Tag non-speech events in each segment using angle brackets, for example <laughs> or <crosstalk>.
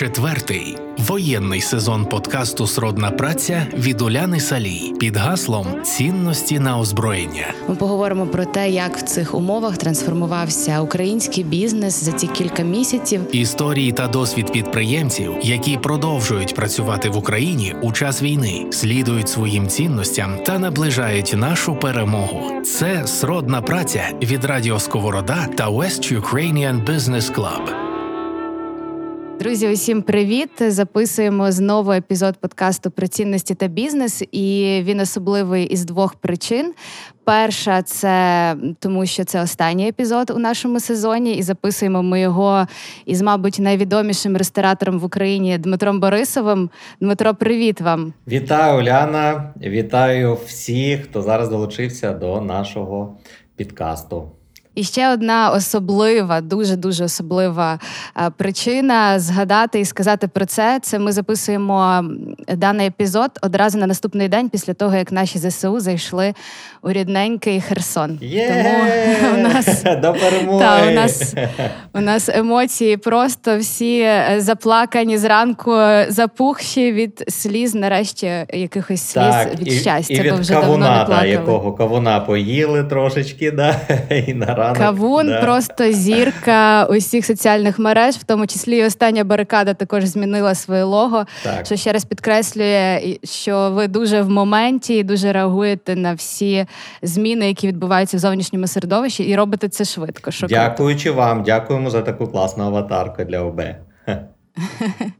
Четвертий воєнний сезон подкасту Сродна праця від Уляни Салій під гаслом цінності на озброєння. Ми поговоримо про те, як в цих умовах трансформувався український бізнес за ці кілька місяців. Історії та досвід підприємців, які продовжують працювати в Україні у час війни, слідують своїм цінностям та наближають нашу перемогу. Це сродна праця від Радіо Сковорода та West Ukrainian Business Club. Друзі, усім привіт! Записуємо знову епізод подкасту про цінності та бізнес, і він особливий із двох причин. Перша, це тому, що це останній епізод у нашому сезоні, і записуємо ми його із, мабуть, найвідомішим ресторатором в Україні Дмитром Борисовим. Дмитро, привіт вам! Вітаю, Уляна! Вітаю всіх, хто зараз долучився до нашого підкасту. І ще одна особлива, дуже дуже особлива е, причина згадати і сказати про це. Це ми записуємо даний епізод одразу на наступний день після того, як наші ЗСУ зайшли у рідненький Херсон. Є! Тому у нас <laughs> до перемоги! Та, у нас у нас емоції просто всі е, заплакані зранку, запухші від сліз, нарешті якихось сліз так, від і, щастя. І від бо вже кавуна, давно не плакали. якого кавуна поїли трошечки, да, <laughs> і на ранок. Кавун да. просто зірка усіх соціальних мереж, в тому числі і остання барикада також змінила своє лого. Так. Що ще раз підкреслює, що ви дуже в моменті і дуже реагуєте на всі зміни, які відбуваються в зовнішньому середовищі, і робите це швидко. Що Дякуючи вам, дякуємо за таку класну аватарку для ОБ. <laughs>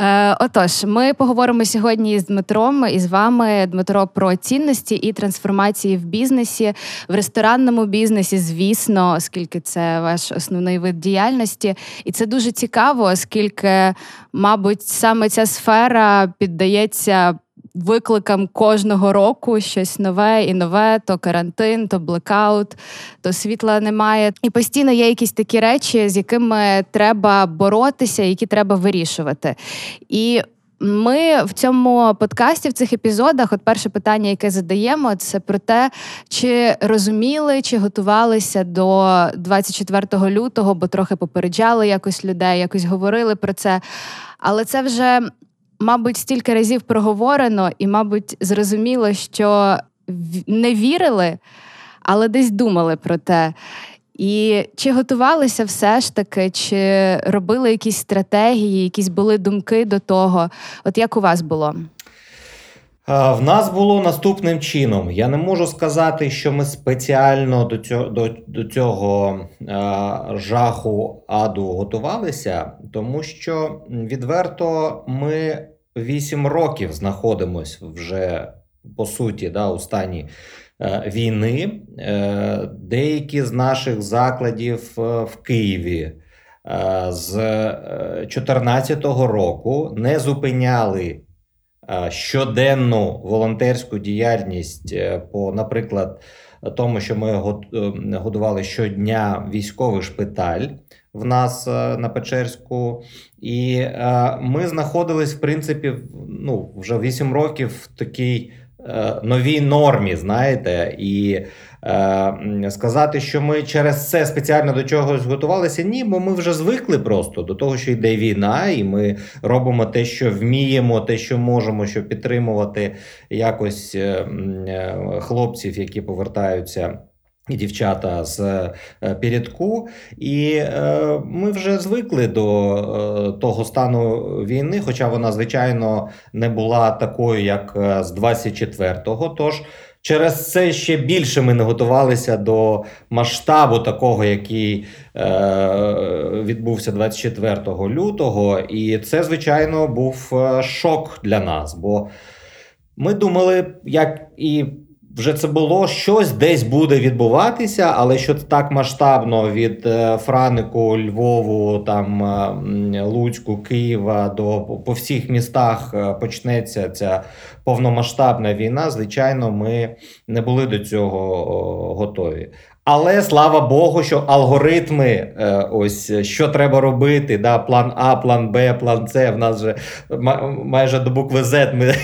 Е, отож, ми поговоримо сьогодні з Дмитром і з вами, Дмитро, про цінності і трансформації в бізнесі, в ресторанному бізнесі, звісно, оскільки це ваш основний вид діяльності, і це дуже цікаво, оскільки, мабуть, саме ця сфера піддається. Викликам кожного року щось нове і нове, то карантин, то блекаут, то світла немає. І постійно є якісь такі речі, з якими треба боротися, які треба вирішувати. І ми в цьому подкасті, в цих епізодах, от перше питання, яке задаємо, це про те, чи розуміли, чи готувалися до 24 лютого, бо трохи попереджали якось людей, якось говорили про це. Але це вже мабуть, стільки разів проговорено, і, мабуть, зрозуміло, що не вірили, але десь думали про те. І чи готувалися все ж таки, чи робили якісь стратегії, якісь були думки до того? От як у вас було? В нас було наступним чином. Я не можу сказати, що ми спеціально до цього до, до цього жаху аду готувалися, тому що відверто ми 8 років знаходимося вже по суті да, у стані е, війни. Е, деякі з наших закладів в Києві е, з 2014 року не зупиняли щоденну волонтерську діяльність по, наприклад, тому, що ми годували щодня військовий шпиталь в нас на Печерську, і ми знаходились в принципі ну, вже 8 років в такій новій нормі, знаєте, і е, сказати, що ми через це спеціально до чогось готувалися, ні, бо ми вже звикли просто до того, що йде війна, і ми робимо те, що вміємо, те, що можемо, щоб підтримувати якось е, хлопців, які повертаються. Дівчата з е, передку, і е, ми вже звикли до е, того стану війни, хоча вона, звичайно, не була такою, як з 24-го. Тож через це ще більше ми не готувалися до масштабу такого, який е, відбувся 24 лютого. І це, звичайно, був шок для нас. Бо ми думали, як і вже це було щось десь буде відбуватися, але що так масштабно від е, Франику, Львову, там е, Луцьку, Києва до по всіх містах е, почнеться ця повномасштабна війна. Звичайно, ми не були до цього готові. Але слава Богу, що алгоритми, е, ось що треба робити, да, план А, план Б, план С. В нас вже майже до букви Z ми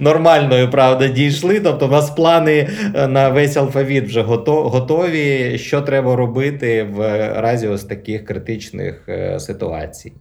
<laughs> нормальною правда дійшли. Тобто, у нас плани е, на весь алфавіт вже готові. Що треба робити в разі ось таких критичних е, ситуацій.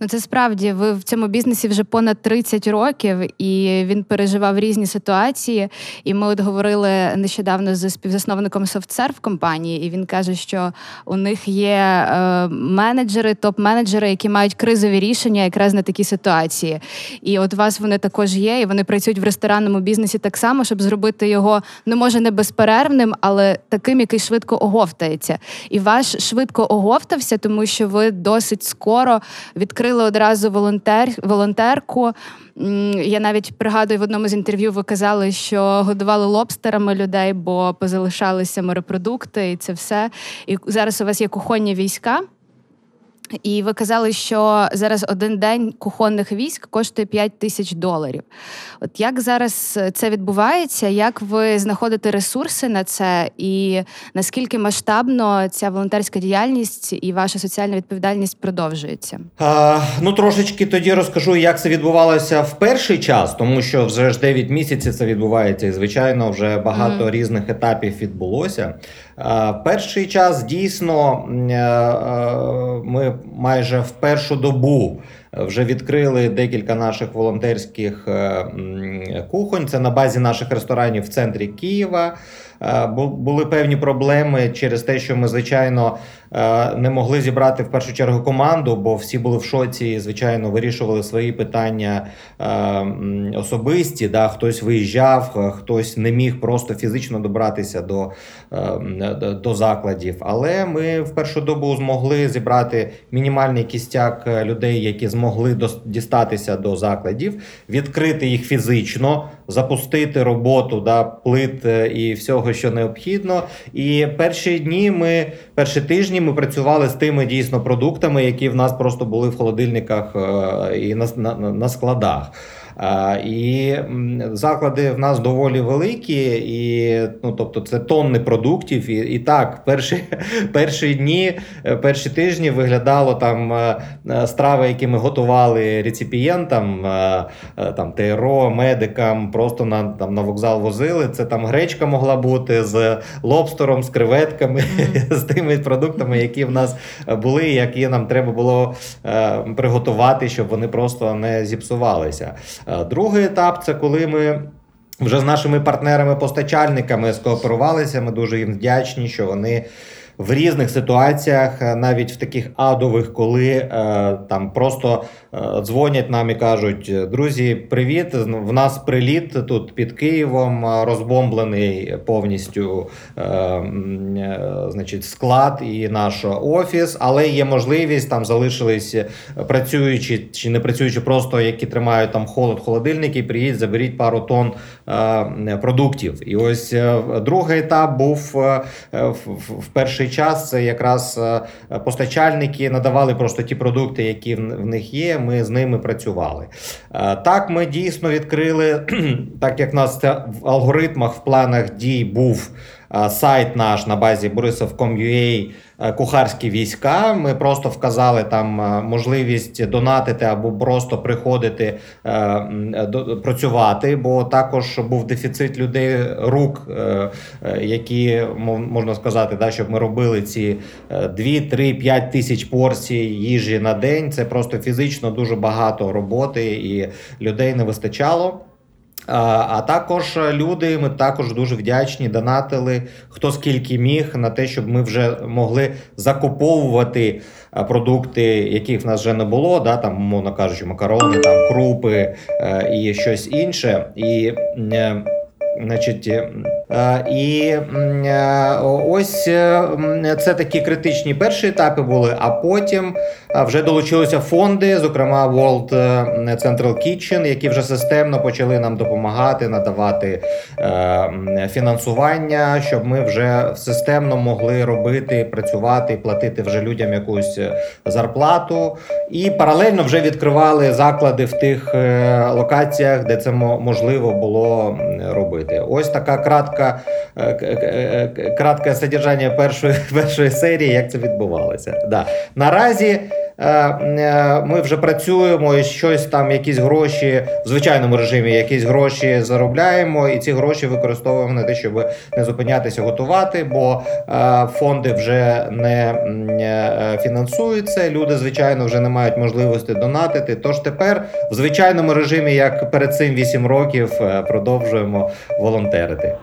Ну це справді ви в цьому бізнесі вже понад 30 років, і він переживав різні ситуації. І ми от говорили нещодавно з співзасновником SoftServe компанії, і він каже, що у них є е, менеджери, топ-менеджери, які мають кризові рішення якраз на такі ситуації. І от у вас вони також є, і вони працюють в ресторанному бізнесі так само, щоб зробити його ну може не безперервним, але таким, який швидко оговтається. І ваш швидко оговтався, тому що ви досить скоро відкрили відкрили одразу волонтер, волонтерку. Я навіть пригадую в одному з інтерв'ю, ви казали, що годували лобстерами людей, бо позалишалися морепродукти і це все. І зараз у вас є кухонні війська. І ви казали, що зараз один день кухонних військ коштує 5 тисяч доларів. От як зараз це відбувається? Як ви знаходите ресурси на це, і наскільки масштабно ця волонтерська діяльність і ваша соціальна відповідальність продовжується? А, Ну трошечки тоді розкажу, як це відбувалося в перший час, тому що вже ж 9 місяців це відбувається, і звичайно, вже багато mm. різних етапів відбулося. А, Перший час дійсно ми майже в першу добу вже відкрили декілька наших волонтерських е, кухонь. Це на базі наших ресторанів в центрі Києва. Е, були певні проблеми через те, що ми, звичайно, е, не могли зібрати в першу чергу команду, бо всі були в шоці, і, звичайно, вирішували свої питання особисті. Да? Хтось виїжджав, хтось не міг просто фізично добратися до, до закладів. Але ми в першу добу змогли зібрати мінімальний кістяк людей, які змогли дістатися до закладів, відкрити їх фізично, запустити роботу да, плит е, і всього, що необхідно. І перші дні ми перші тижні ми працювали з тими дійсно продуктами, які в нас просто були в холодильниках е, і на, на, на складах. І заклади в нас доволі великі, і ну тобто це тонни продуктів. І і так, перші <laughs> перші дні, е, перші тижні виглядало там е, е, страви, які ми готували реципієнтам, там ТРО, медикам, просто на там на вокзал возили. Це там гречка могла бути з лобстером, з креветками, mm-hmm. <laughs> з тими продуктами, які в нас були, які нам треба було приготувати, щоб вони просто не зіпсувалися. Е, другий етап це коли ми. Вже з нашими партнерами-постачальниками скооперувалися. Ми дуже їм вдячні, що вони в різних ситуаціях, е, навіть в таких адових, коли е, там просто е, дзвонять нам і кажуть: друзі, привіт! В нас приліт тут під Києвом, розбомблений повністю значить, склад і наш офіс, але є можливість там залишились працюючи чи не працюючи, просто які тримають там холод, холодильники. Приїдь, заберіть пару тонн продуктів. І ось другий етап був в перший перший час якраз е, постачальники надавали просто ті продукти, які в них є. Ми з ними працювали. Е, так, ми дійсно відкрили, <clears throat> так як в нас це в алгоритмах в планах дій був сайт наш на базі Борисов.com.ua Е, кухарські війська. Ми просто вказали там е, можливість донатити або просто приходити е, працювати, бо також був дефіцит людей рук, які можна сказати, да, щоб ми робили ці 2, 3, 5 тисяч порцій їжі на день. Це просто фізично дуже багато роботи і людей не вистачало. А також люди, ми також дуже вдячні, донатили хто скільки міг на те, щоб ми вже могли закуповувати продукти, яких в нас вже не було. Да, там, мовно кажучи, макарони, там крупи е, і щось інше. І е, Значить, е, і е, ось е, це такі критичні перші етапи були. А потім вже долучилися фонди, зокрема World Central Kitchen, які вже системно почали нам допомагати надавати фінансування, щоб ми вже системно могли робити, працювати, платити вже людям якусь зарплату. І паралельно вже відкривали заклади в тих локаціях, де це можливо було робити. Ось така кратка, е, е, е, кратке содержання першої, <laughs> першої серії, як це відбувалося. Да. Наразі е, е, ми вже працюємо і щось там, якісь гроші в звичайному режимі, якісь гроші заробляємо, і ці гроші використовуємо на те, щоб не зупинятися готувати, бо е, фонди вже не е, фінансуються. Люди, звичайно, вже не мають можливості донатити. Тож тепер в звичайному режимі, як перед цим 8 років, е, продовжуємо волонтерити.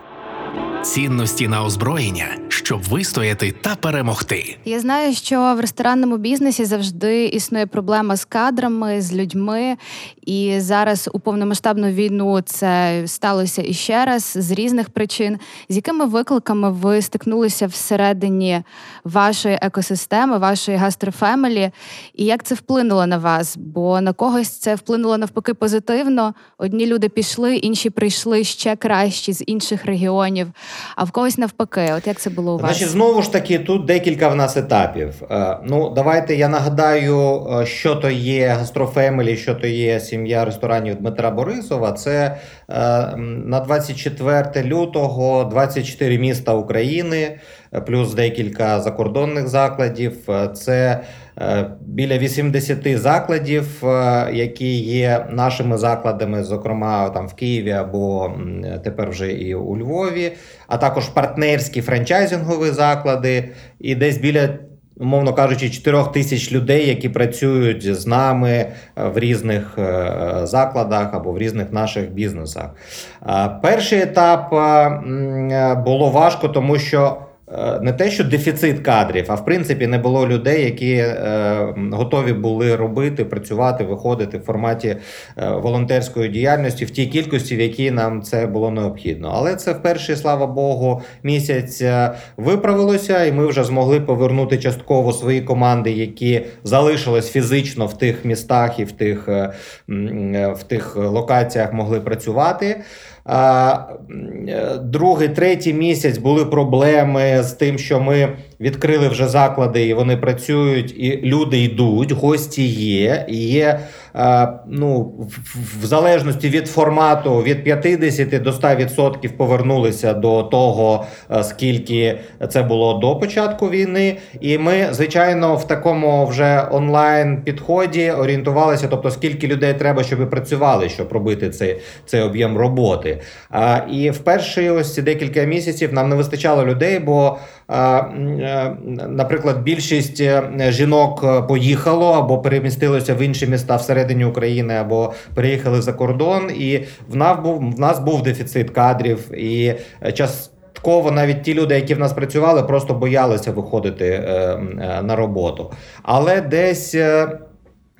Цінності на озброєння, щоб вистояти та перемогти. Я знаю, що в ресторанному бізнесі завжди існує проблема з кадрами, з людьми. І зараз у повномасштабну війну це сталося іще раз з різних причин. З якими викликами ви стикнулися всередині вашої екосистеми, вашої гастрофемелі, і як це вплинуло на вас? Бо на когось це вплинуло навпаки позитивно. Одні люди пішли, інші прийшли ще кращі з інших регіонів. А в когось навпаки, от як це було у вас? Значить, знову ж таки, тут декілька в нас етапів. Е, Ну, давайте я нагадаю, е, що то є гастрофемелі, що то є сім'я ресторанів Дмитра Борисова. Це е, на 24 лютого 24 міста України, плюс декілька закордонних закладів. Це біля 80 закладів, е, які є нашими закладами, зокрема там в Києві або тепер вже і у Львові, а також партнерські франчайзингові заклади, і десь біля. Умовно кажучи, 4 тисяч людей, які працюють з нами е, в різних е, закладах або в різних наших бізнесах. Е, Перший етап е, е, було важко, тому що е, не те, що дефіцит кадрів, а в принципі не було людей, які е, готові були робити, працювати, виходити в форматі е, волонтерської діяльності в тій кількості, в якій нам це було необхідно. Але це в перший, слава Богу, місяць е, виправилося, і ми вже змогли повернути частково свої команди, які залишились фізично в тих містах і в тих, е, е, в тих локаціях могли працювати. Е, Другий, третій місяць були проблеми з тим, що ми відкрили вже заклади, і вони працюють, і люди йдуть, гості є. Є е, ну, в, залежності від формату від 50 до 100% повернулися до того, е, скільки це було до початку війни. І ми, звичайно, в такому вже онлайн підході орієнтувалися, тобто скільки людей треба, щоб працювали, щоб робити цей, цей об'єм роботи. І в перші ось ці декілька місяців нам не вистачало людей, бо, наприклад, більшість е, жінок е, поїхало або перемістилося в інші міста всередині України, або переїхали за кордон, і в нас був в нас був дефіцит кадрів і е, час. Частково навіть ті люди, які в нас працювали, просто боялися виходити е, е, на роботу. Але десь е,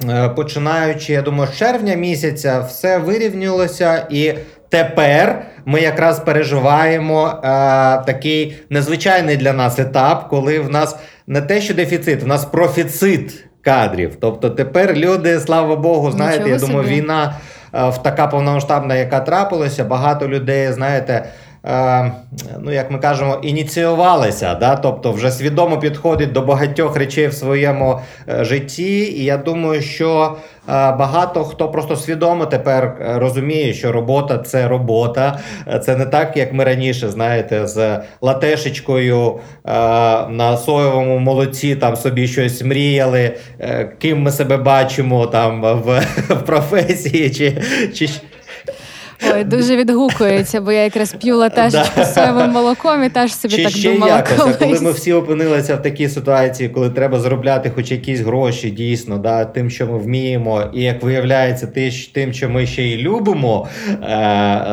е, починаючи, я думаю, з червня місяця, все вирівнялося, і тепер ми якраз переживаємо е, такий незвичайний для нас етап, коли в нас не те, що дефіцит, в нас профіцит кадрів. Тобто тепер люди, слава Богу, знаєте, Нічого я думаю, собі. війна е, в така повномасштабна, яка трапилася, багато людей, знаєте. Е, Ну, як ми кажемо, ініціювалися, да? тобто вже свідомо підходить до багатьох речей в своєму е, житті. І я думаю, що е, багато хто просто свідомо тепер розуміє, що робота це робота. Це не так, як ми раніше, знаєте, з латешечкою на соєвому молоці там собі щось мріяли, ким ми себе бачимо там в <laughs> професії чи. чи... Ой, <laughs> дуже відгукується, бо я якраз п'ю латешечку з соєвим молоком і теж собі Чи так ще думала якось, колись. а коли ми всі опинилися в такій ситуації, коли треба заробляти хоч якісь гроші, дійсно, да, тим, що ми вміємо, і як виявляється, тим, що ми ще й любимо, е,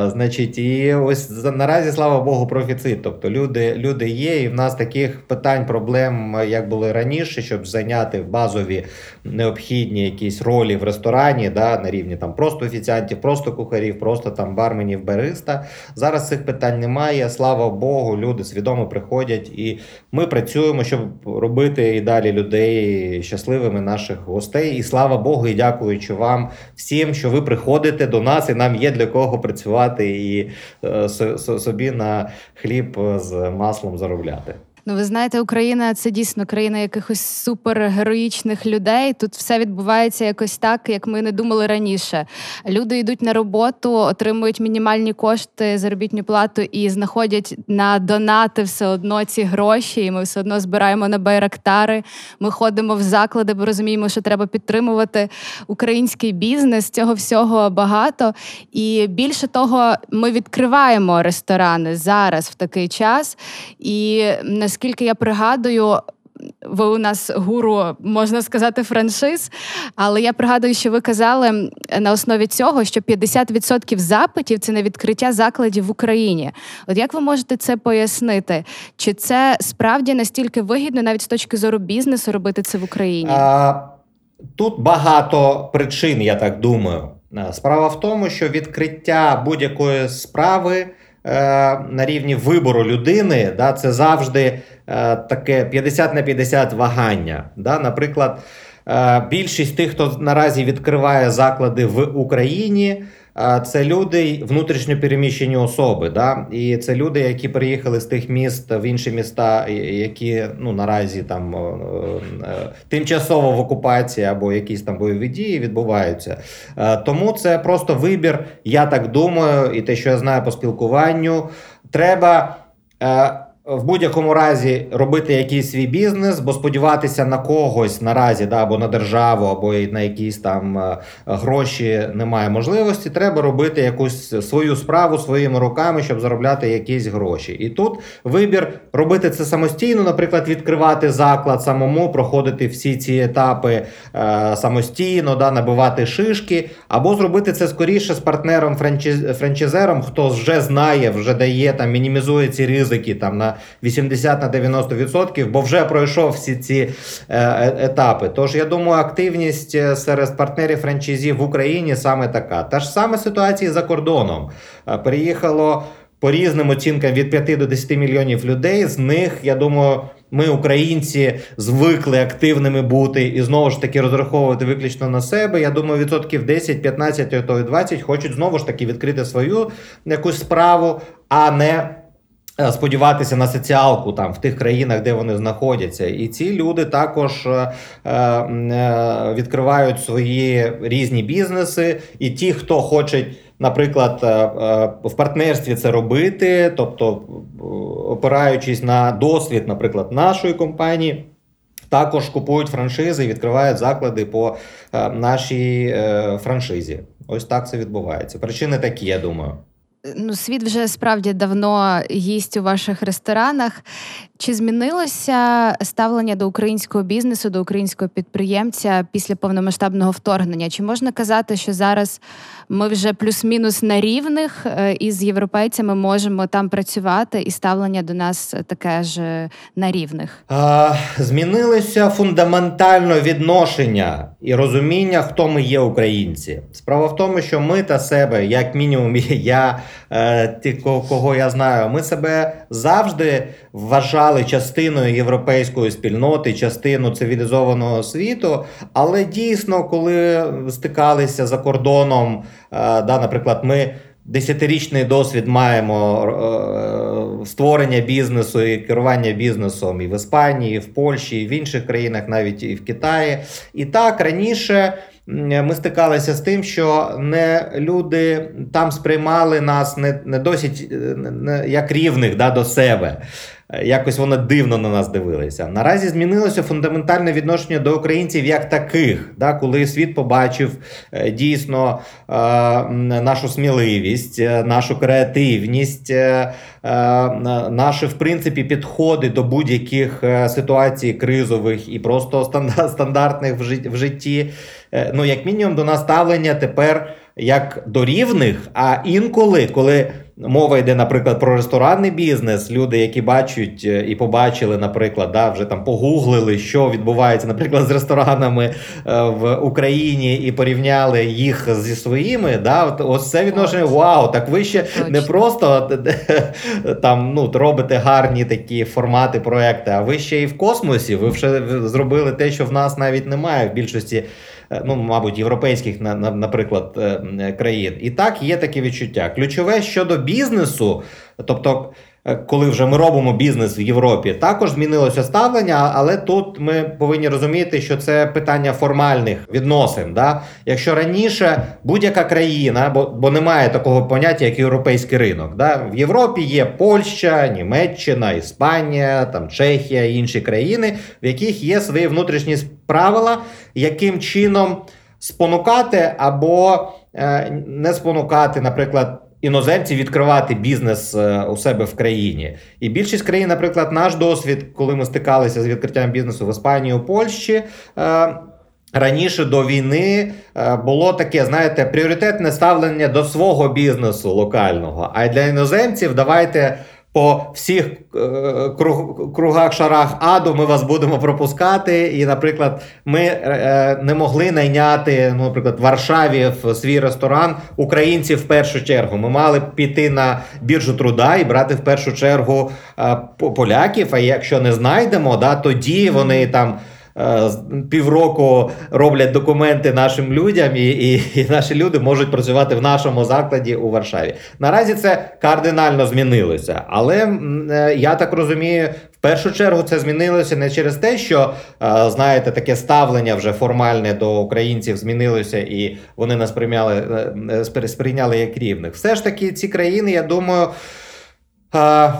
значить, і ось наразі, слава Богу, профіцит. Тобто люди, люди є, і в нас таких питань, проблем, як були раніше, щоб зайняти базові необхідні якісь ролі в ресторані, да, на рівні там просто офіціантів, просто кухарів, просто там барменів, бариста. Зараз цих питань немає. Слава Богу, люди свідомо приходять, і ми працюємо, щоб робити і далі людей щасливими, наших гостей. І слава Богу, і дякуючи вам всім, що ви приходите до нас, і нам є для кого працювати і е, со- со- собі на хліб з маслом заробляти. Ну, ви знаєте, Україна це дійсно країна якихось супергероїчних людей. Тут все відбувається якось так, як ми не думали раніше. Люди йдуть на роботу, отримують мінімальні кошти, заробітну плату і знаходять на донати все одно ці гроші. І ми все одно збираємо на байрактари. Ми ходимо в заклади, бо розуміємо, що треба підтримувати український бізнес. Цього всього багато. І більше того, ми відкриваємо ресторани зараз в такий час. І наскільки я пригадую. Ви у нас гуру, можна сказати, франшиз. Але я пригадую, що ви казали на основі цього, що 50% запитів це на відкриття закладів в Україні. От як ви можете це пояснити? Чи це справді настільки вигідно, навіть з точки зору бізнесу, робити це в Україні? А, Тут багато причин, я так думаю. Справа в тому, що відкриття будь-якої справи. Е, на рівні вибору людини, да, це завжди е, таке 50 на 50 вагання. Да? Наприклад, більшість тих, хто наразі відкриває заклади в Україні це люди внутрішньопереміщені особи. Да? І це люди, які приїхали з тих міст в інші міста, які ну наразі там е, тимчасово в окупації або якісь там бойові дії відбуваються. Е, тому це просто вибір, я так думаю, і те, що я знаю по спілкуванню, треба. В будь-якому разі робити якийсь свій бізнес, бо сподіватися на когось наразі, да, або на державу, або на якісь там е, гроші немає можливості. Треба робити якусь свою справу своїми руками, щоб заробляти якісь гроші. І тут вибір робити це самостійно, наприклад, відкривати заклад самому, проходити всі ці етапи е, самостійно, да, набивати шишки, або зробити це скоріше з партнером франчизером, хто вже знає, вже дає там, мінімізує ці ризики там на 80 на 90%, бо вже пройшов всі ці е, е, етапи. Тож я думаю, активність е, серед партнерів франчайзів в Україні саме така. Та ж саме ситуація за кордоном. Переїхало по різним оцінкам від 5 до 10 мільйонів людей. З них я думаю. Ми, українці, звикли активними бути і знову ж таки розраховувати виключно на себе. Я думаю, відсотків 10, 15, то і 20 хочуть знову ж таки відкрити свою якусь справу, а не сподіватися на соціалку там в тих країнах, де вони знаходяться, і ці люди також е, е, відкривають свої різні бізнеси. І ті, хто хочуть, наприклад, в партнерстві це робити, тобто опираючись на досвід, наприклад, нашої компанії. Також купують франшизи і відкривають заклади по нашій франшизі. Ось так це відбувається. Причини такі, я думаю. Ну, світ вже справді давно їсть у ваших ресторанах. Чи змінилося ставлення до українського бізнесу, до українського підприємця після повномасштабного вторгнення? Чи можна казати, що зараз ми вже плюс-мінус на рівних е, і з європейцями можемо там працювати, і ставлення до нас таке ж е, на рівних? А, Змінилося фундаментально відношення і розуміння, хто ми є українці. Справа в тому, що ми та себе, як мінімум, <laughs> я ті, кого я знаю, ми себе завжди вважали частиною європейської спільноти, частину цивілізованого світу. Але дійсно, коли стикалися за кордоном, е, да, наприклад, ми. Десятирічний досвід маємо е, створення бізнесу і керування бізнесом і в Іспанії, і в Польщі, і в інших країнах, навіть і в Китаї. І так раніше ми стикалися з тим, що не люди там сприймали нас не не досить е, не, як рівних да, до себе. Якось вони дивно на нас дивилися. Наразі змінилося фундаментальне відношення до українців як таких, да, коли світ побачив е, дійсно е, нашу сміливість, нашу креативність, наші в принципі підходи до будь-яких ситуацій кризових і просто <laughs> стандартних в житті. Е, ну, як мінімум, до нас ставлення тепер як до рівних, а інколи, коли мова йде, наприклад, про ресторанний бізнес, люди, які бачать е, і побачили, наприклад, да, вже там погуглили, що відбувається, наприклад, з ресторанами е, в Україні, і порівняли їх зі своїми, да, от, ось це відношення. Вау, так ви ще Точно. не просто <laughs> там ну, робите гарні такі формати проекти, а ви ще і в космосі. Ви вже зробили те, що в нас навіть немає в більшості. Е, ну, мабуть, європейських, наприклад, е, країн. І так є таке відчуття. Ключове щодо бізнесу, тобто е, коли вже ми робимо бізнес в Європі, також змінилося ставлення, але тут ми повинні розуміти, що це питання формальних відносин. Да? Якщо раніше будь-яка країна, бо бо немає такого поняття, як європейський ринок. Да? В Європі є Польща, Німеччина, Іспанія, там Чехія і інші країни, в яких є свої внутрішні правила, яким чином спонукати або е, не спонукати, наприклад. Іноземці відкривати бізнес е, у себе в країні, і більшість країн, наприклад, наш досвід, коли ми стикалися з відкриттям бізнесу в Іспанії у Польщі. Е, раніше до війни було таке, знаєте, пріоритетне ставлення до свого бізнесу локального. А для іноземців давайте по всіх круг кругах шарах аду ми вас будемо пропускати. І, наприклад, ми е, не могли найняти, ну, наприклад, в Варшаві в свій ресторан українців в першу чергу. Ми мали піти на біржу труда і брати в першу чергу е, поляків. А якщо не знайдемо, да, тоді вони там. Е, півроку роблять документи нашим людям, і, і, і наші люди можуть працювати в нашому закладі у Варшаві. Наразі це кардинально змінилося, але е, я так розумію. В першу чергу це змінилося не через те, що е, знаєте, таке ставлення вже формальне до українців змінилося, і вони нас прийняли сприйняли як рівних. Все ж таки, ці країни, я думаю.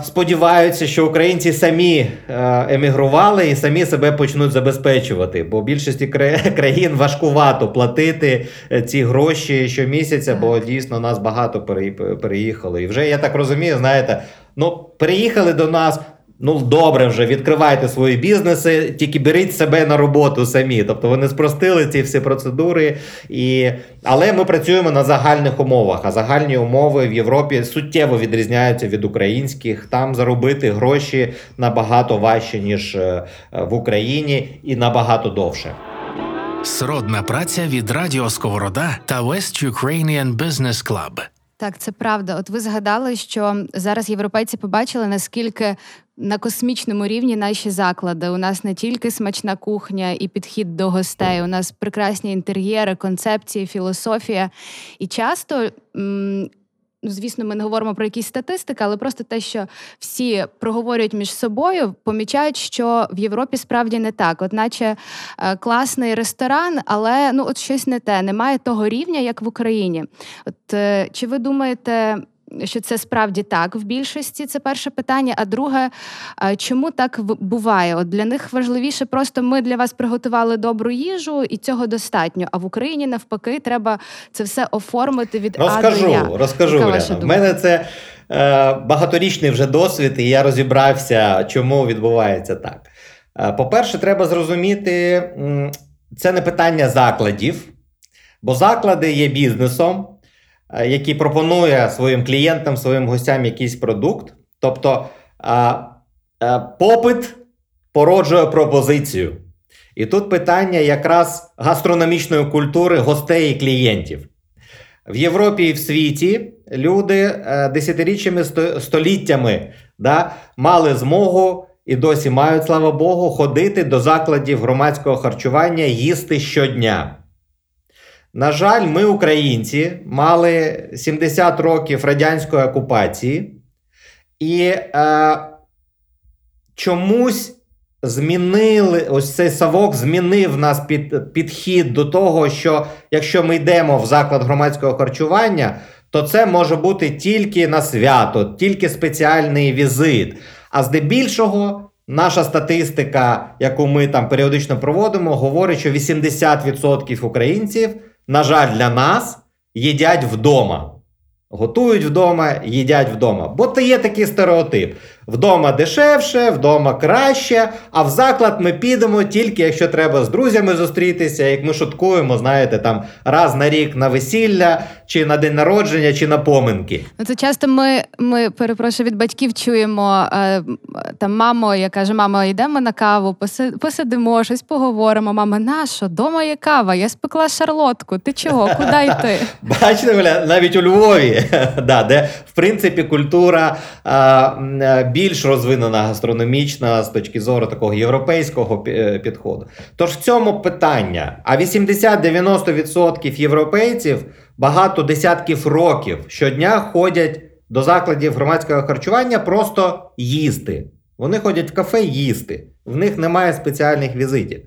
Сподіваються, що українці самі е, емігрували і самі себе почнуть забезпечувати, бо більшості <laughs> країн важкувато платити е, ці гроші щомісяця, бо дійсно нас багато переїхало. І вже я так розумію, знаєте, ну переїхали до нас. Ну, добре, вже відкривайте свої бізнеси, тільки беріть себе на роботу самі. Тобто вони спростили ці всі процедури, і... але ми працюємо на загальних умовах. А загальні умови в Європі суттєво відрізняються від українських. Там заробити гроші набагато важче, ніж е, в Україні, і набагато довше. Сродна праця від Радіо Сковорода та West Ukrainian Business Club. Так, це правда. От ви згадали, що зараз європейці побачили, наскільки на космічному рівні наші заклади. У нас не тільки смачна кухня і підхід до гостей, у нас прекрасні інтер'єри, концепції, філософія. І часто ну, звісно, ми не говоримо про якісь статистики, але просто те, що всі проговорюють між собою, помічають, що в Європі справді не так. От наче е, класний ресторан, але ну от щось не те, немає того рівня, як в Україні. От е, чи ви думаєте, що це справді так в більшості. Це перше питання. А друге, чому так буває? От Для них важливіше, просто ми для вас приготували добру їжу, і цього достатньо. А в Україні навпаки треба це все оформити від розкажу, А до Я. Розкажу, Яка В мене це е, багаторічний вже досвід, і я розібрався, чому відбувається так. Е, по-перше, треба зрозуміти, це не питання закладів, бо заклади є бізнесом. Е, який пропонує своїм клієнтам, своїм гостям якийсь продукт. Тобто е, е, попит породжує пропозицію. І тут питання якраз гастрономічної культури гостей і клієнтів. В Європі і в світі люди десятиріччями століттями да, мали змогу і досі мають, слава Богу, ходити до закладів громадського харчування їсти щодня. На жаль, ми, українці, мали 70 років радянської окупації, і е, чомусь змінили ось цей савок змінив нас під, підхід до того, що якщо ми йдемо в заклад громадського харчування, то це може бути тільки на свято, тільки спеціальний візит. А здебільшого. Наша статистика, яку ми там періодично проводимо, говорить, що 80% українців на жаль, для нас їдять вдома. Готують вдома, їдять вдома. Бо це є такий стереотип. Вдома дешевше, вдома краще, а в заклад ми підемо тільки, якщо треба з друзями зустрітися, як ми шуткуємо, знаєте, там раз на рік на весілля, чи на день народження, чи на поминки. Ну, Це часто ми, ми перепрошую, від батьків чуємо е, там мамо, я каже, мама, йдемо на каву, посидимо, щось поговоримо. Мама, нащо? Дома є кава, я спекла шарлотку. Ти чого? Куди йти? <laughs> Бачите, навіть у Львові, <laughs> да, де в принципі культура більш розвинена гастрономічна з точки зору такого європейського е, підходу. Тож в цьому питання: а 80-90% європейців багато десятків років щодня ходять до закладів громадського харчування просто їсти. Вони ходять в кафе їсти. В них немає спеціальних візитів.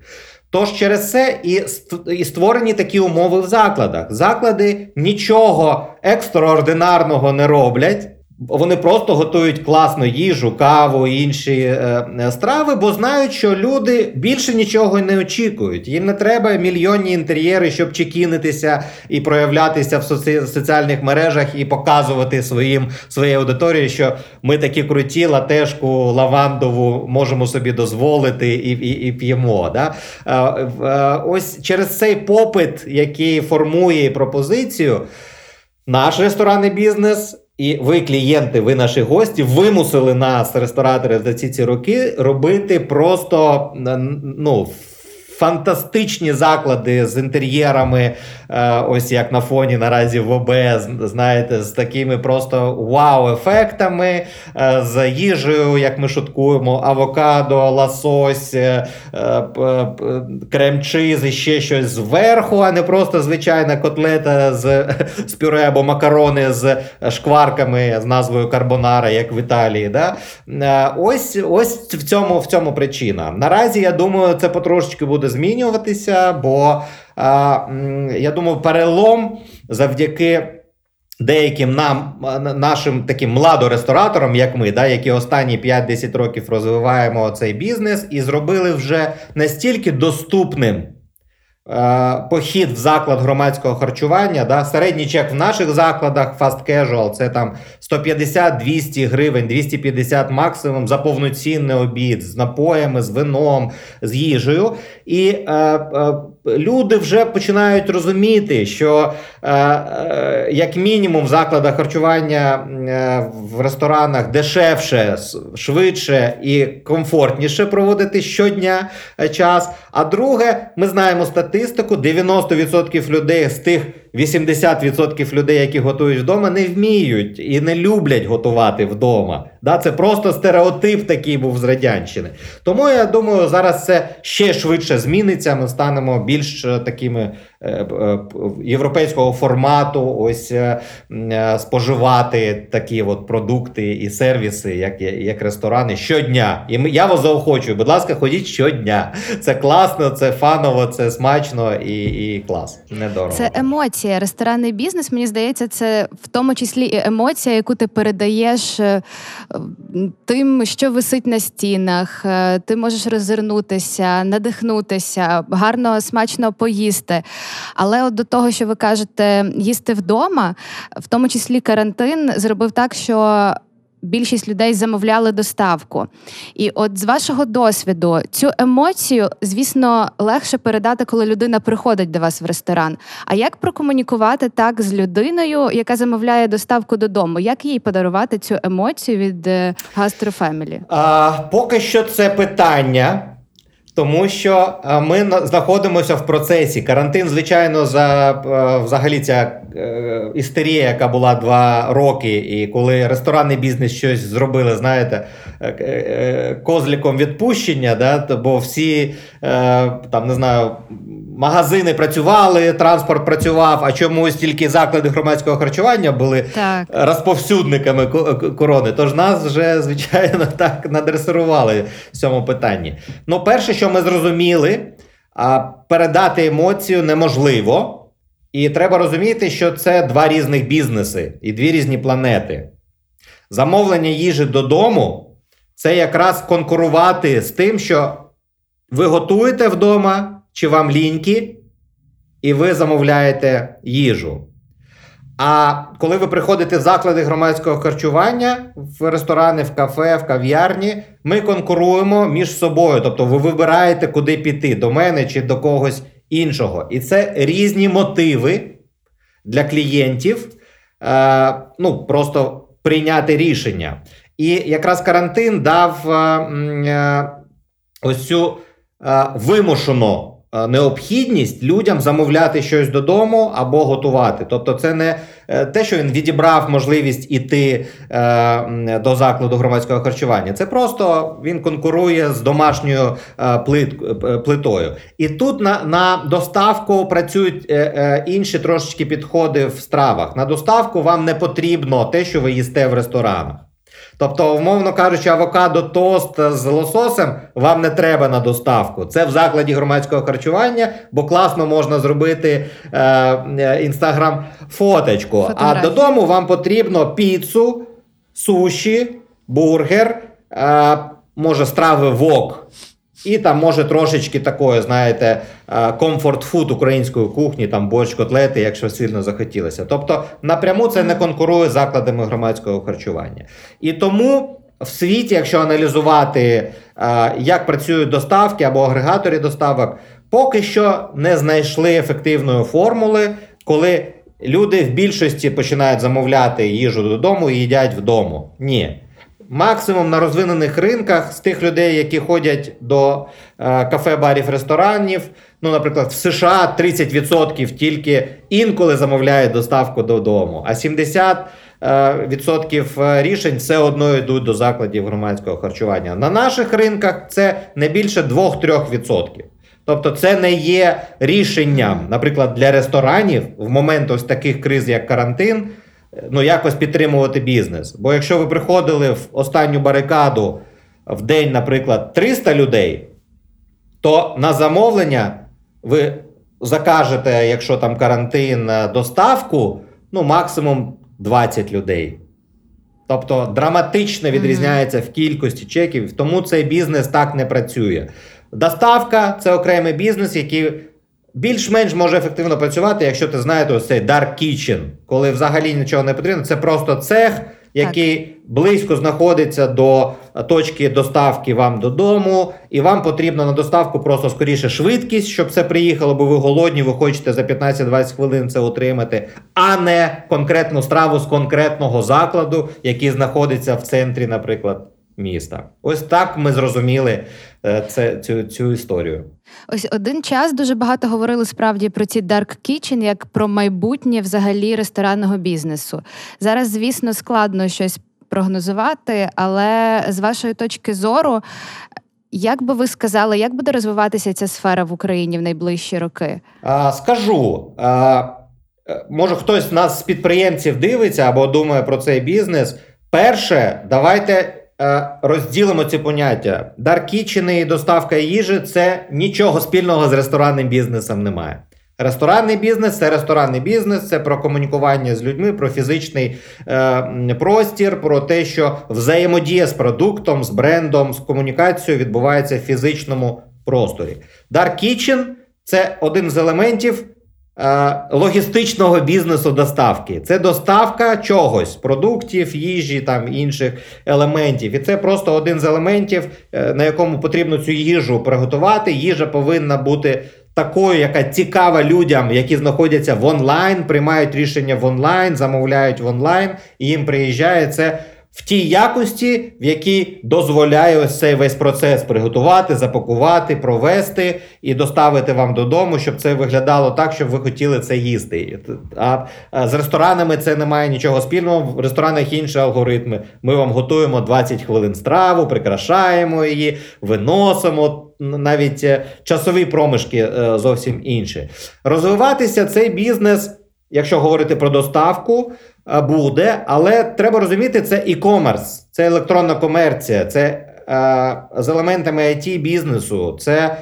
Тож через це і і створені такі умови в закладах. Заклади нічого екстраординарного не роблять. Вони просто готують класну їжу, каву, інші е, е, страви, бо знають, що люди більше нічого не очікують. Їм не треба мільйонні інтер'єри, щоб чекінитися і проявлятися в соці... соціальних мережах і показувати своїм своїй аудиторії, що ми такі круті, латешку лавандову можемо собі дозволити і і, і п'ємо. Да? Е, е, ось через цей попит, який формує пропозицію, наш ресторанний бізнес. І ви, клієнти, ви наші гості, вимусили нас, рестораторів, за ці ці роки робити просто ну, фантастичні заклади з інтер'єрами, е, ось як на фоні наразі в ОБ, знаєте, з такими просто вау-ефектами, е, з їжею, як ми шуткуємо, авокадо, ласось, е, крем-чиз і ще щось зверху, а не просто звичайна котлета з, <laughs> з пюре або макарони з шкварками з назвою карбонара, як в Італії. Да? Ось ось в цьому, в цьому причина. Наразі, я думаю, це потрошечки буде буде змінюватися, бо я думаю, перелом завдяки. Деяким нам, нашим таким младорестораторам, як ми, да, які останні 5-10 років розвиваємо цей бізнес, і зробили вже настільки доступним похід в заклад громадського харчування. Да? Середній чек в наших закладах fast casual це там 150-200 гривень, 250 максимум за повноцінний обід з напоями, з вином, з їжею. І е, е, люди вже починають розуміти, що е, е, як мінімум в закладах харчування е, в ресторанах дешевше, швидше і комфортніше проводити щодня час. А друге, ми знаємо статистику: 90% людей з тих. 80% людей, які готують вдома, не вміють і не люблять готувати вдома. Да, Це просто стереотип такий був з радянщини. Тому я думаю, зараз це ще швидше зміниться. Ми станемо більш е, такими європейського формату, ось споживати такі от продукти і сервіси, як як ресторани, щодня. І я вас заохочую, будь ласка, ходіть щодня. Це класно, це фаново, це смачно і і клас. Недорого. Це емоція. Ресторанний бізнес, мені здається, це в тому числі і емоція, яку ти передаєш е, тим, що висить на стінах. Е, ти можеш роззирнутися, надихнутися, гарно, смачно поїсти. Але от до того, що ви кажете, їсти вдома, в тому числі карантин зробив так, що більшість людей замовляли доставку. І от з вашого досвіду цю емоцію, звісно, легше передати, коли людина приходить до вас в ресторан. А як прокомунікувати так з людиною, яка замовляє доставку додому? Як їй подарувати цю емоцію від гастрофемілі? Поки що це питання. Тому що е, ми знаходимося в процесі. Карантин, звичайно, за е, взагалі ця е, істерія, яка була два роки, і коли ресторанний бізнес щось зробили, знаєте, козліком відпущення, да, бо всі там не знаю магазини працювали, транспорт працював, а чомусь тільки заклади громадського харчування були так. розповсюдниками корони. Тож нас вже, звичайно, <laughs> так надресирували в цьому питанні. Ну, перше, що ми зрозуміли, передати емоцію неможливо. І треба розуміти, що це два різних бізнеси і дві різні планети. Замовлення їжі додому це якраз конкурувати з тим, що ви готуєте вдома чи вам ліньки, і ви замовляєте їжу. А коли ви приходите в заклади громадського харчування, в ресторани, в кафе, в кав'ярні, ми конкуруємо між собою. Тобто ви вибираєте, куди піти, до мене чи до когось іншого. І це різні мотиви для клієнтів, е, ну, просто прийняти рішення. І якраз карантин дав е, е, ось цю е, вимушену е, необхідність людям замовляти щось додому або готувати. Тобто, це не е, те, що він відібрав можливість іти е, до закладу громадського харчування. Це просто він конкурує з домашньою е, плит, е, плитою. І тут на, на доставку працюють е, е, інші трошечки підходи в стравах. На доставку вам не потрібно те, що ви їсте в ресторанах. Тобто, умовно кажучи, авокадо тост з лососем вам не треба на доставку. Це в закладі громадського харчування, бо класно можна зробити інстаграм фоточку. А додому вам потрібно піцу, суші, бургер, е, може страви вок. І там може трошечки такої, знаєте, комфорт-фуд української кухні, там борщ, котлети, якщо сильно захотілося. Тобто напряму це не конкурує з закладами громадського харчування. І тому в світі, якщо аналізувати, е, як працюють доставки або агрегаторі доставок, поки що не знайшли ефективної формули, коли люди в більшості починають замовляти їжу додому і їдять вдома. Ні. Максимум на розвинених ринках з тих людей, які ходять до е, кафе, барів, ресторанів. Ну, наприклад, в США 30% тільки інколи замовляють доставку додому, а 70% е, відсотків е, рішень все одно йдуть до закладів громадського харчування. На наших ринках це не більше 2-3%. Тобто, це не є рішенням, наприклад, для ресторанів в момент ось таких криз, як карантин, ну якось підтримувати бізнес. Бо якщо ви приходили в останню барикаду в день, наприклад, 300 людей, то на замовлення ви закажете, якщо там карантин, е, доставку, ну максимум 20 людей. Тобто драматично відрізняється в кількості чеків, тому цей бізнес так не працює. Доставка це окремий бізнес, який більш-менш може ефективно працювати, якщо ти знаєш ось цей dark kitchen, коли взагалі нічого не потрібно. Це просто цех, який близько знаходиться до точки доставки вам додому, і вам потрібно на доставку просто скоріше швидкість, щоб це приїхало, бо ви голодні, ви хочете за 15-20 хвилин це отримати, а не конкретну страву з конкретного закладу, який знаходиться в центрі, наприклад, міста. Ось так ми зрозуміли е, це, цю, цю історію. Ось один час дуже багато говорили справді про ці dark kitchen, як про майбутнє взагалі ресторанного бізнесу. Зараз, звісно, складно щось прогнозувати, але з вашої точки зору, як би ви сказали, як буде розвиватися ця сфера в Україні в найближчі роки? А, скажу. А, може, хтось з нас з підприємців дивиться або думає про цей бізнес. Перше, давайте розділимо ці поняття. Даркічини і доставка їжі це нічого спільного з ресторанним бізнесом немає. Ресторанний бізнес це ресторанний бізнес, це про комунікування з людьми, про фізичний е, простір, про те, що взаємодія з продуктом, з брендом, з комунікацією відбувається в фізичному просторі. Dark Kitchen – це один з елементів е, логістичного бізнесу доставки. Це доставка чогось, продуктів, їжі, там інших елементів. І це просто один з елементів, е, на якому потрібно цю їжу приготувати. Їжа повинна бути такою, яка цікава людям, які знаходяться в онлайн, приймають рішення в онлайн, замовляють в онлайн, і їм приїжджає це. В тій якості, в якій дозволяє ось цей весь процес приготувати, запакувати, провести і доставити вам додому, щоб це виглядало так, щоб ви хотіли це їсти. А, з ресторанами це не має нічого спільного. В ресторанах інші алгоритми. Ми вам готуємо 20 хвилин страву, прикрашаємо її, виносимо. Навіть е, часові проміжки е, зовсім інші. Розвиватися цей бізнес, якщо говорити про доставку, буде, але треба розуміти, це e-commerce, це електронна комерція, це е, з елементами it бізнесу, це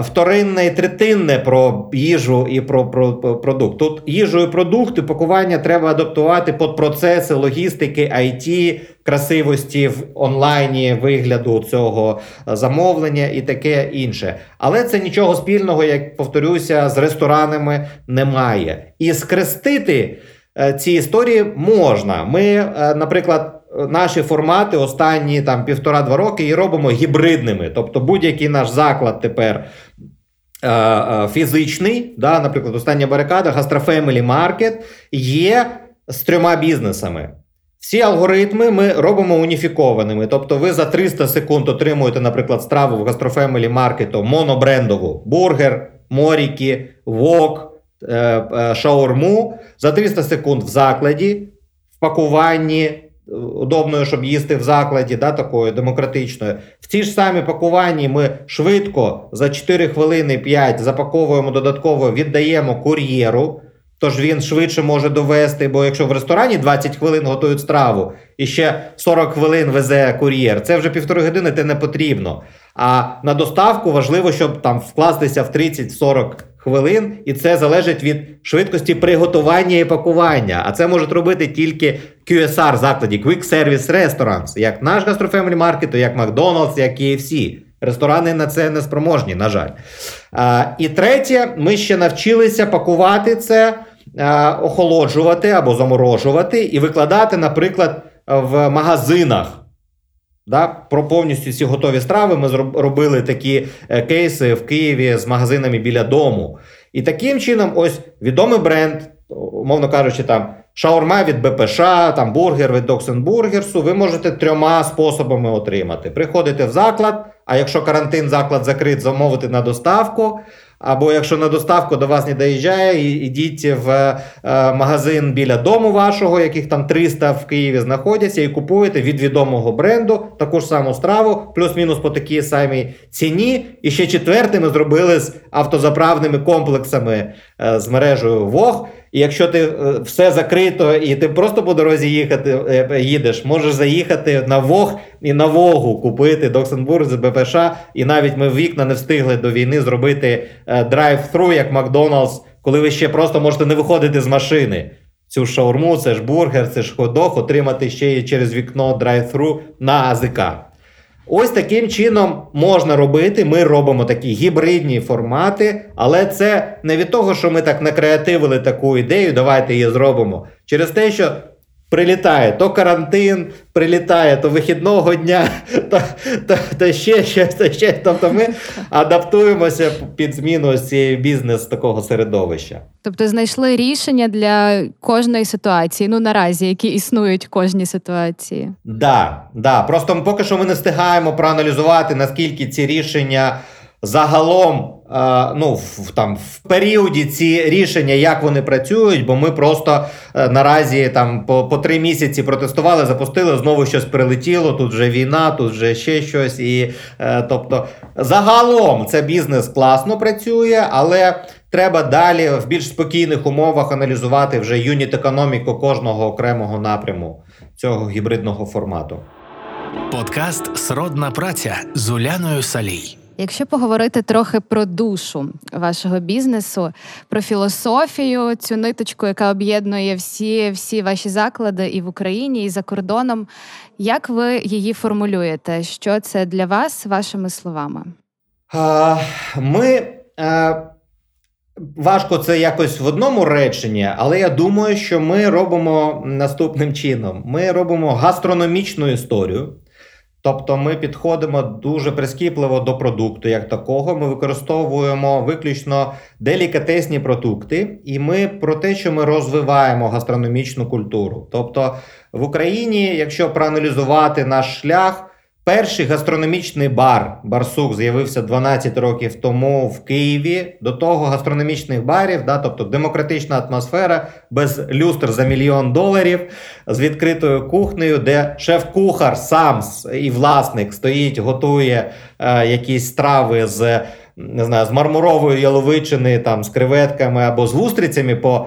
вторинне і третинне про їжу і про, про, про продукт. Тут їжу і продукти, пакування треба адаптувати під процеси логістики, IT, красивості в онлайні вигляду цього замовлення і таке інше. Але це нічого спільного, як повторюся, з ресторанами немає. І скрестити е, ці історії можна. Ми, е, наприклад. Наші формати останні там півтора-два роки і робимо гібридними. Тобто будь-який наш заклад тепер е, е, фізичний, да, наприклад, остання барикада, Гастрофемілі Маркет є з трьома бізнесами. Всі алгоритми ми робимо уніфікованими. Тобто, ви за 300 секунд отримуєте, наприклад, страву в Гастрофемілі Маркету монобрендову бургер, моріки, вок, е, е, шаурму за 300 секунд в закладі, в пакуванні. е, Удобною, щоб їсти в закладі, да, такою демократичною. В ті ж самі пакуванні ми швидко за 4 хвилини 5 запаковуємо додатково, віддаємо кур'єру. Тож він швидше може довести, бо якщо в ресторані 20 хвилин готують страву і ще 40 хвилин везе кур'єр, це вже півтори години те не потрібно. А на доставку важливо, щоб там вкластися в 30-40 хвилин, і це залежить від швидкості приготування і пакування. А це можуть робити тільки QSR закладі, Quick Service Restaurants, як наш Family Market, як McDonald's, як KFC. Ресторани на це не спроможні, на жаль. А, і третє, ми ще навчилися пакувати це, а, охолоджувати або заморожувати і викладати, наприклад, в магазинах. Да, про повністю всі готові страви ми робили такі е, кейси в Києві з магазинами біля дому. І таким чином, ось відомий бренд, умовно кажучи, там шаурма від БПШ, там бургер від Доксенбургерсу, ви можете трьома способами отримати. Приходите в заклад, а якщо карантин, заклад закрит, замовити на доставку. Або якщо на доставку до вас не доїжджає, ідіть в е, магазин біля дому вашого, яких там 300 в Києві знаходяться, і купуєте від відомого бренду таку ж саму страву, плюс-мінус по такій самій ціні. І ще четверте ми зробили з автозаправними комплексами е, з мережею ВОГ. І якщо ти е, все закрито і ти просто по дорозі їхати е, їдеш, можеш заїхати на ВОГ і на Вогу купити Доксенбург з БПШ. І навіть ми вікна не встигли до війни зробити е, драйв-тру, як Макдоналдс, коли ви ще просто можете не виходити з машини. Цю шаурму, це ж бургер, це ж ходох, отримати ще й через вікно драйв-тру на АЗК. Ось таким чином можна робити. Ми робимо такі гібридні формати, але це не від того, що ми так накреативили таку ідею, давайте її зробимо. Через те, що прилітає то карантин, прилітає то вихідного дня, <laughs> то, то, то ще щось, то ще. Тобто ми <laughs> адаптуємося під зміну цієї бізнес такого середовища. Тобто знайшли рішення для кожної ситуації, ну наразі, які існують в кожній ситуації. Да, да. Просто поки що ми не встигаємо проаналізувати, наскільки ці рішення загалом, ну, в, там, в періоді ці рішення, як вони працюють, бо ми просто е, наразі там по, по три місяці протестували, запустили, знову щось прилетіло, тут вже війна, тут вже ще щось. І, е, тобто, загалом це бізнес класно працює, але треба далі в більш спокійних умовах аналізувати вже юніт економіку кожного окремого напряму цього гібридного формату. Подкаст Сродна праця з Уляною Салій. Якщо поговорити трохи про душу вашого бізнесу, про філософію, цю ниточку, яка об'єднує всі, всі ваші заклади і в Україні, і за кордоном, як ви її формулюєте? Що це для вас вашими словами? А, Ми е, важко це якось в одному реченні, але я думаю, що ми робимо наступним чином: ми робимо гастрономічну історію. Тобто ми підходимо дуже прискіпливо до продукту як такого. Ми використовуємо виключно делікатесні продукти, і ми про те, що ми розвиваємо гастрономічну культуру. Тобто в Україні, якщо проаналізувати наш шлях, перший гастрономічний бар Барсук з'явився 12 років тому в Києві. До того гастрономічних барів, да, тобто демократична атмосфера без люстр за мільйон доларів з відкритою кухнею, де шеф-кухар сам і власник стоїть, готує е, якісь страви з не знаю, з мармурової яловичини, там з креветками або з вустрицями по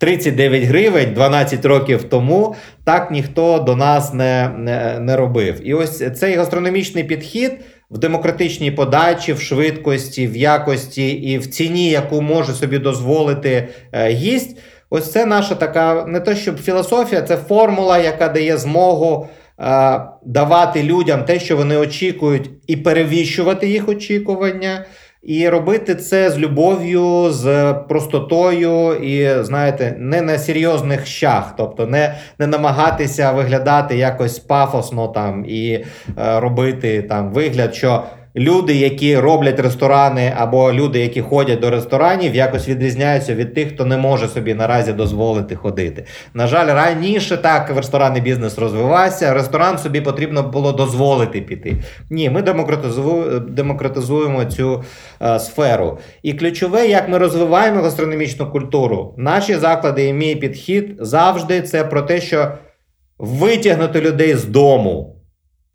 39 гривень 12 років тому. Так ніхто до нас не, не, не робив. І ось цей гастрономічний підхід. В демократичній подачі, в швидкості, в якості і в ціні, яку може собі дозволити е, гість. Ось це наша така не то, щоб філософія, це формула, яка дає змогу е, давати людям те, що вони очікують, і перевіщувати їх очікування, і робити це з любов'ю, з простотою, і знаєте, не на серйозних щах, тобто не, не намагатися виглядати якось пафосно там і е, робити там вигляд, що люди, які роблять ресторани, або люди, які ходять до ресторанів, якось відрізняються від тих, хто не може собі наразі дозволити ходити. На жаль, раніше так ресторанний бізнес розвивався. Ресторан собі потрібно було дозволити піти. Ні, ми демократизуємо, цю е, сферу. І ключове, як ми розвиваємо гастрономічну культуру, наші заклади і мій підхід завжди це про те, що витягнути людей з дому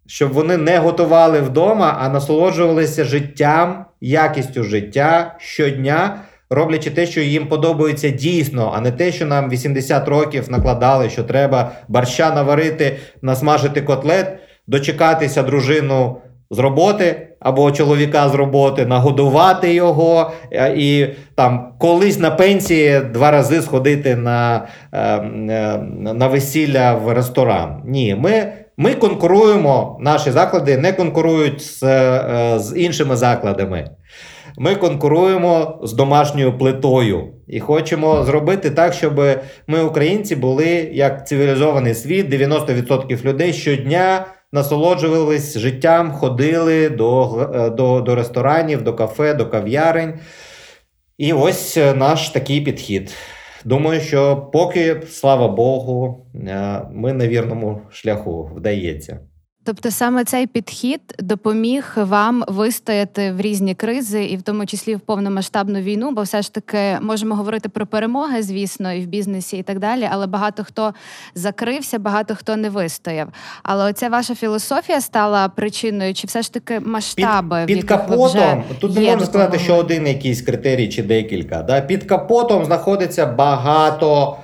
щоб вони не готували вдома, а насолоджувалися життям, якістю життя щодня, роблячи те, що їм подобається дійсно, а не те, що нам 80 років накладали, що треба борща наварити, насмажити котлет, дочекатися дружину. З роботи або чоловіка з роботи, нагодувати його е, і там колись на пенсії два рази сходити на е, е, на весілля в ресторан. Ні, ми ми конкуруємо, наші заклади не конкурують з, е, з іншими закладами. Ми конкуруємо з домашньою плитою і хочемо зробити так, щоб ми, українці, були як цивілізований світ. 90% людей щодня насолоджувались життям, ходили до, е, до, до ресторанів, до кафе, до кав'ярень. І ось наш такий підхід. Думаю, що поки, слава Богу, е, ми на вірному шляху вдається. Тобто саме цей підхід допоміг вам вистояти в різні кризи, і в тому числі в повномасштабну війну, бо все ж таки можемо говорити про перемоги, звісно, і в бізнесі, і так далі. Але багато хто закрився, багато хто не вистояв. Але оця ваша філософія стала причиною, чи все ж таки масштаби під, під капотом вже тут не можна сказати, що один якийсь критерій чи декілька. Да? Під капотом знаходиться багато.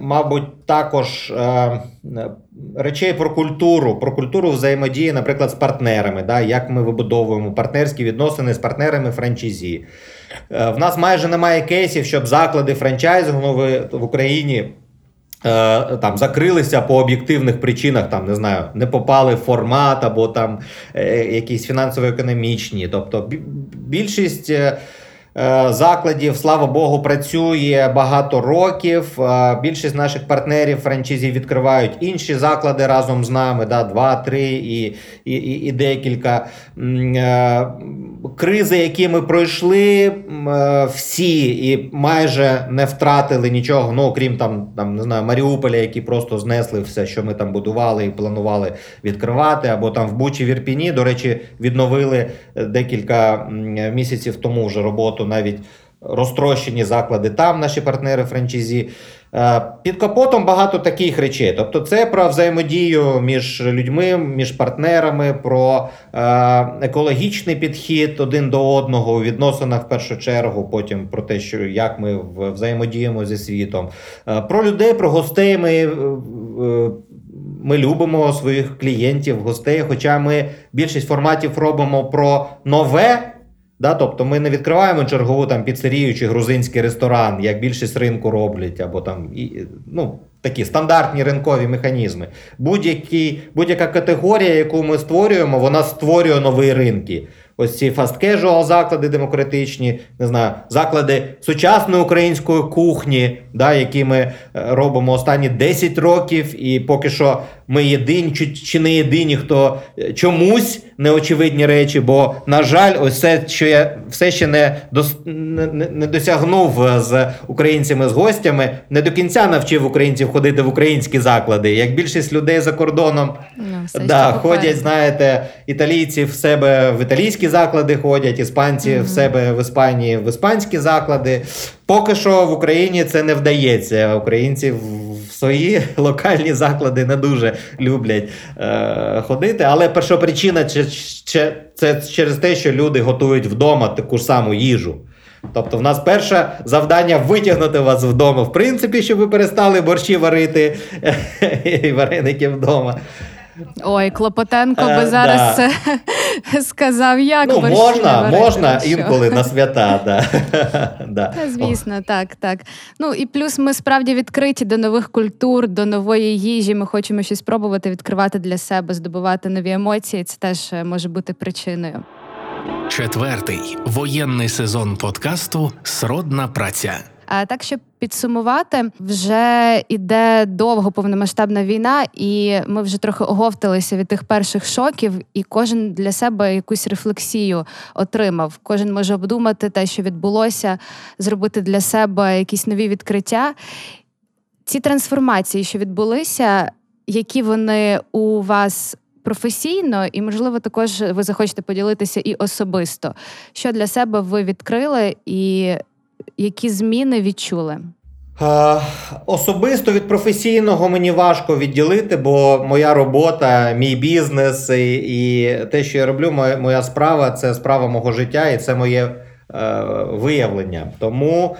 Мабуть, також речей про культуру, про культуру взаємодії, наприклад, з партнерами, да, як ми вибудовуємо партнерські відносини з партнерами франчайзі. Е, в нас майже немає кейсів, щоб заклади франчайзингу в Україні. Е, там закрилися по об'єктивних причинах, там не знаю, не попали в формат або там е, якісь фінансово-економічні. Тобто більшість Е, закладів, слава Богу, працює багато років. Е, більшість наших партнерів франчайзів відкривають інші заклади разом з нами. да, Два, три і і, і декілька. Е, кризи, які ми пройшли, всі і майже не втратили нічого. Ну, окрім там, там не знаю, Маріуполя, які просто знесли все, що ми там будували і планували відкривати. Або там в Бучі в Ірпіні, до речі, відновили декілька місяців тому вже роботу роботу, навіть розтрощені заклади там, наші партнери франчайзі. Е, під капотом багато таких речей. Тобто, це про взаємодію між людьми, між партнерами, про е, екологічний підхід один до одного у відносинах в першу чергу, потім про те, що як ми взаємодіємо зі світом. Е, про людей, про гостей. Ми ми любимо своїх клієнтів, гостей. Хоча ми більшість форматів робимо про нове. Да, Тобто ми не відкриваємо чергову там піцерію чи грузинський ресторан, як більшість ринку роблять, або там і, ну, такі стандартні ринкові механізми. Будь-яка категорія, яку ми створюємо, вона створює нові ринки ось ці fast casual заклади демократичні, не знаю, заклади сучасної української кухні, да, які ми е, робимо останні 10 років, і поки що ми єдині чи, чи не єдині, хто е, чомусь неочевидні речі. Бо, на жаль, ось все, що я все ще не, дос, не, не досягнув е, з українцями з гостями, не до кінця навчив українців ходити в українські заклади. Як більшість людей за кордоном ну, да, ходять, знаєте, італійці в себе в італійські заклади ходять, іспанці mm-hmm. в себе в Іспанії в іспанські заклади. Поки що в Україні це не вдається. Українці в свої <laughs> локальні заклади не дуже люблять е, ходити. Але перша причина це через те, що люди готують вдома таку ж саму їжу. Тобто, в нас перше завдання витягнути вас вдома, в принципі, щоб ви перестали борщі варити <laughs> і вареники вдома. Ой, Клопотенко би е, зараз да. це <laughs> сказав, як ну, можна, можна інколи на свята. Да. <laughs> да. Звісно, так, так. Ну і плюс ми справді відкриті до нових культур, до нової їжі. Ми хочемо щось спробувати відкривати для себе, здобувати нові емоції. Це теж е, може бути причиною. Четвертий воєнний сезон подкасту Сродна праця. А так, щоб підсумувати, вже іде довго повномасштабна війна, і ми вже трохи оговталися від тих перших шоків, і кожен для себе якусь рефлексію отримав. Кожен може обдумати те, що відбулося, зробити для себе якісь нові відкриття. Ці трансформації, що відбулися, які вони у вас професійно, і, можливо, також ви захочете поділитися і особисто, що для себе ви відкрили, і які зміни відчули? Е, Особисто від професійного мені важко відділити, бо моя робота, мій бізнес і, і те, що я роблю, моя, моя справа це справа мого життя і це моє е, виявлення. Тому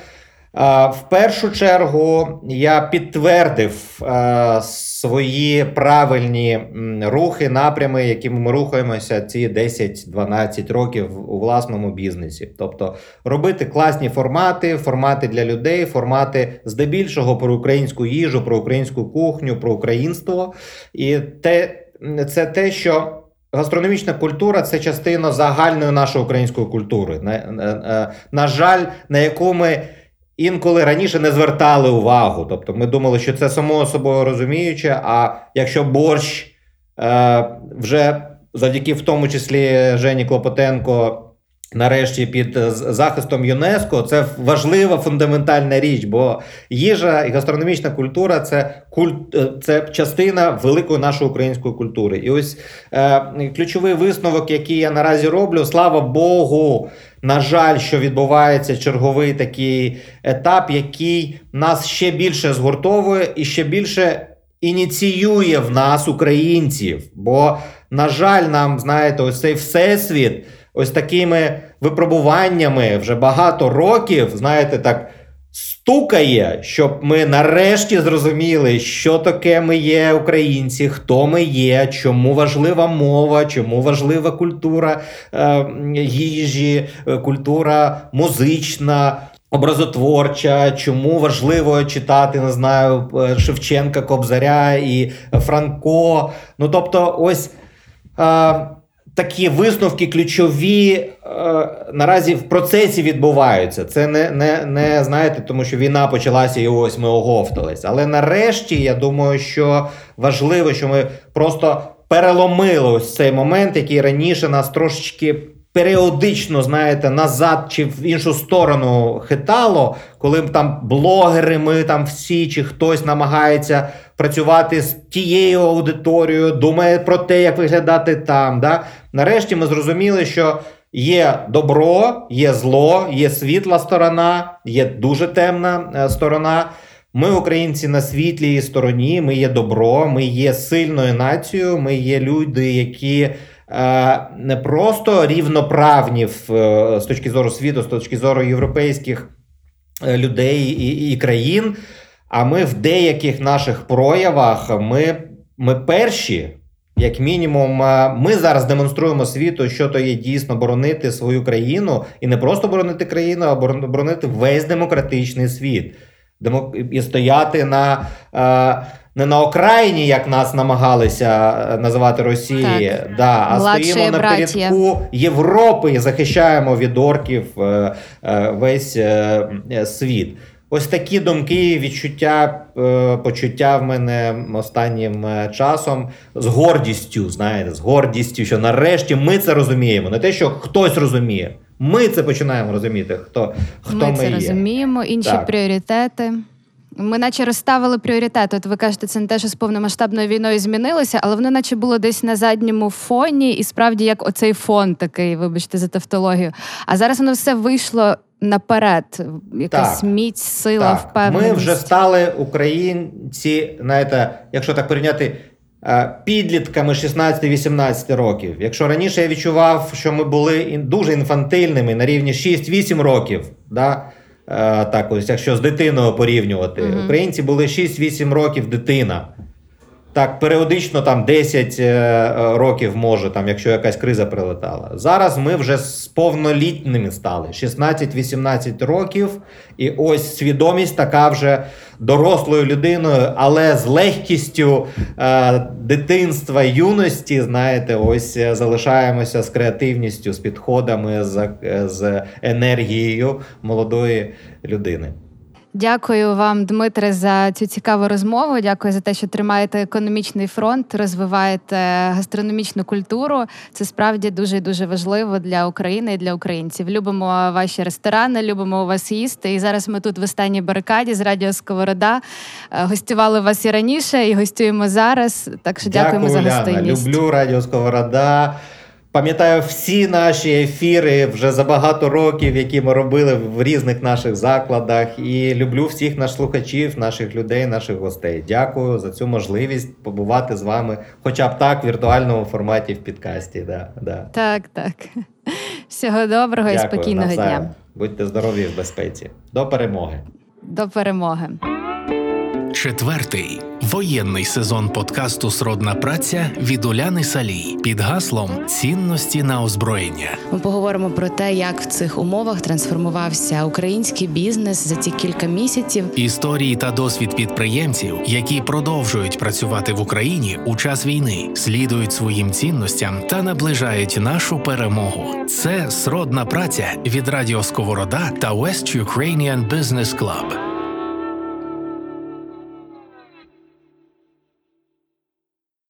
е, в першу чергу я підтвердив е, свої правильні рухи, напрями, якими ми рухаємося ці 10-12 років у власному бізнесі. Тобто робити класні формати, формати для людей, формати здебільшого про українську їжу, про українську кухню, про українство. І те, це те, що. Гастрономічна культура це частина загальної нашої української культури. На, на, на жаль, на яку ми інколи раніше не звертали увагу. Тобто ми думали, що це само собою розуміюче. А якщо борщ е, вже завдяки в тому числі Жені Клопотенко. Нарешті під захистом ЮНЕСКО це важлива фундаментальна річ, бо їжа і гастрономічна культура це культ, це частина великої нашої української культури. І ось е, ключовий висновок, який я наразі роблю, слава Богу. На жаль, що відбувається черговий такий етап, який нас ще більше згуртовує і ще більше ініціює в нас, українців. Бо, на жаль, нам знаєте, ось цей всесвіт ось такими випробуваннями вже багато років, знаєте, так стукає, щоб ми нарешті зрозуміли, що таке ми є українці, хто ми є, чому важлива мова, чому важлива культура е, їжі, культура музична. Образотворча, чому важливо читати, не знаю, Шевченка, Кобзаря і Франко. Ну тобто, ось е, такі висновки ключові е, наразі в процесі відбуваються. Це не не, не знаєте, тому що війна почалася і ось ми оговтались. Але нарешті я думаю, що важливо, що ми просто переломили ось цей момент, який раніше нас трошечки. Періодично, знаєте, назад чи в іншу сторону хитало, коли там блогери, ми там всі, чи хтось намагається працювати з тією аудиторією, думає про те, як виглядати там. Да? Нарешті ми зрозуміли, що є добро, є зло, є світла сторона, є дуже темна е, сторона. Ми, українці, на світлій стороні, ми є добро, ми є сильною нацією, ми є люди, які. Е, не просто рівноправні в, е, з точки зору світу, з точки зору європейських людей і, і країн. А ми в деяких наших проявах ми, ми перші. Як мінімум, ми зараз демонструємо світу, що то є дійсно боронити свою країну і не просто боронити країну, а боронити весь демократичний світ. І стояти на не на окраїні, як нас намагалися називати Росії, так. да, а Младші стоїмо на передку Європи і захищаємо від орків е, е, весь е, світ. Ось такі думки, відчуття, почуття в мене останнім часом з гордістю, знаєте, з гордістю, що нарешті ми це розуміємо. Не те, що хтось розуміє. Ми це починаємо розуміти. Хто хто ми, ми це є. розуміємо, інші так. пріоритети. Ми наче розставили пріоритети. От ви кажете, це не те, що з повномасштабною війною змінилося, але воно наче було десь на задньому фоні, і справді як оцей фон такий, вибачте, за тавтологію. А зараз воно все вийшло наперед. Якась так, міць, сила, так. впевненість. Ми вже стали українці, знаєте, якщо так порівняти. Підлітками 16-18 років. Якщо раніше я відчував, що ми були дуже інфантильними на рівні 6-8 років, да, так ось, якщо з дитиною порівнювати, mm-hmm. українці були 6-8 років дитина. Так, періодично там 10 е, років може, там, якщо якась криза прилетала. Зараз ми вже з повнолітніми стали 16-18 років, і ось свідомість така вже дорослою людиною, але з легкістю е, дитинства юності, знаєте, ось е, залишаємося з креативністю, з підходами, з, з енергією молодої людини. Дякую вам, Дмитре, за цю цікаву розмову. Дякую за те, що тримаєте економічний фронт, розвиваєте гастрономічну культуру. Це справді дуже дуже важливо для України і для українців. Любимо ваші ресторани, любимо у вас їсти. І зараз ми тут в останній барикаді з Радіо Сковорода. Е, Гостювали вас і раніше, і гостюємо зараз. Так що дякуємо Дякую, за гостинність. Люблю Радіо Сковорода. Пам'ятаю всі наші ефіри вже за багато років, які ми робили в різних наших закладах. І люблю всіх наших слухачів, наших людей, наших гостей. Дякую за цю можливість побувати з вами, хоча б так, в віртуальному форматі в підкасті. Да, да. Так, так. Всього доброго і спокійного навзаєм. дня. Будьте здорові в безпеці. До перемоги. До перемоги. Четвертий воєнний сезон подкасту Сродна праця від Уляни Салій під гаслом Цінності на озброєння. Ми поговоримо про те, як в цих умовах трансформувався український бізнес за ці кілька місяців. Історії та досвід підприємців, які продовжують працювати в Україні у час війни, слідують своїм цінностям та наближають нашу перемогу. Це сродна праця від Радіо Сковорода та West Ukrainian Business Club.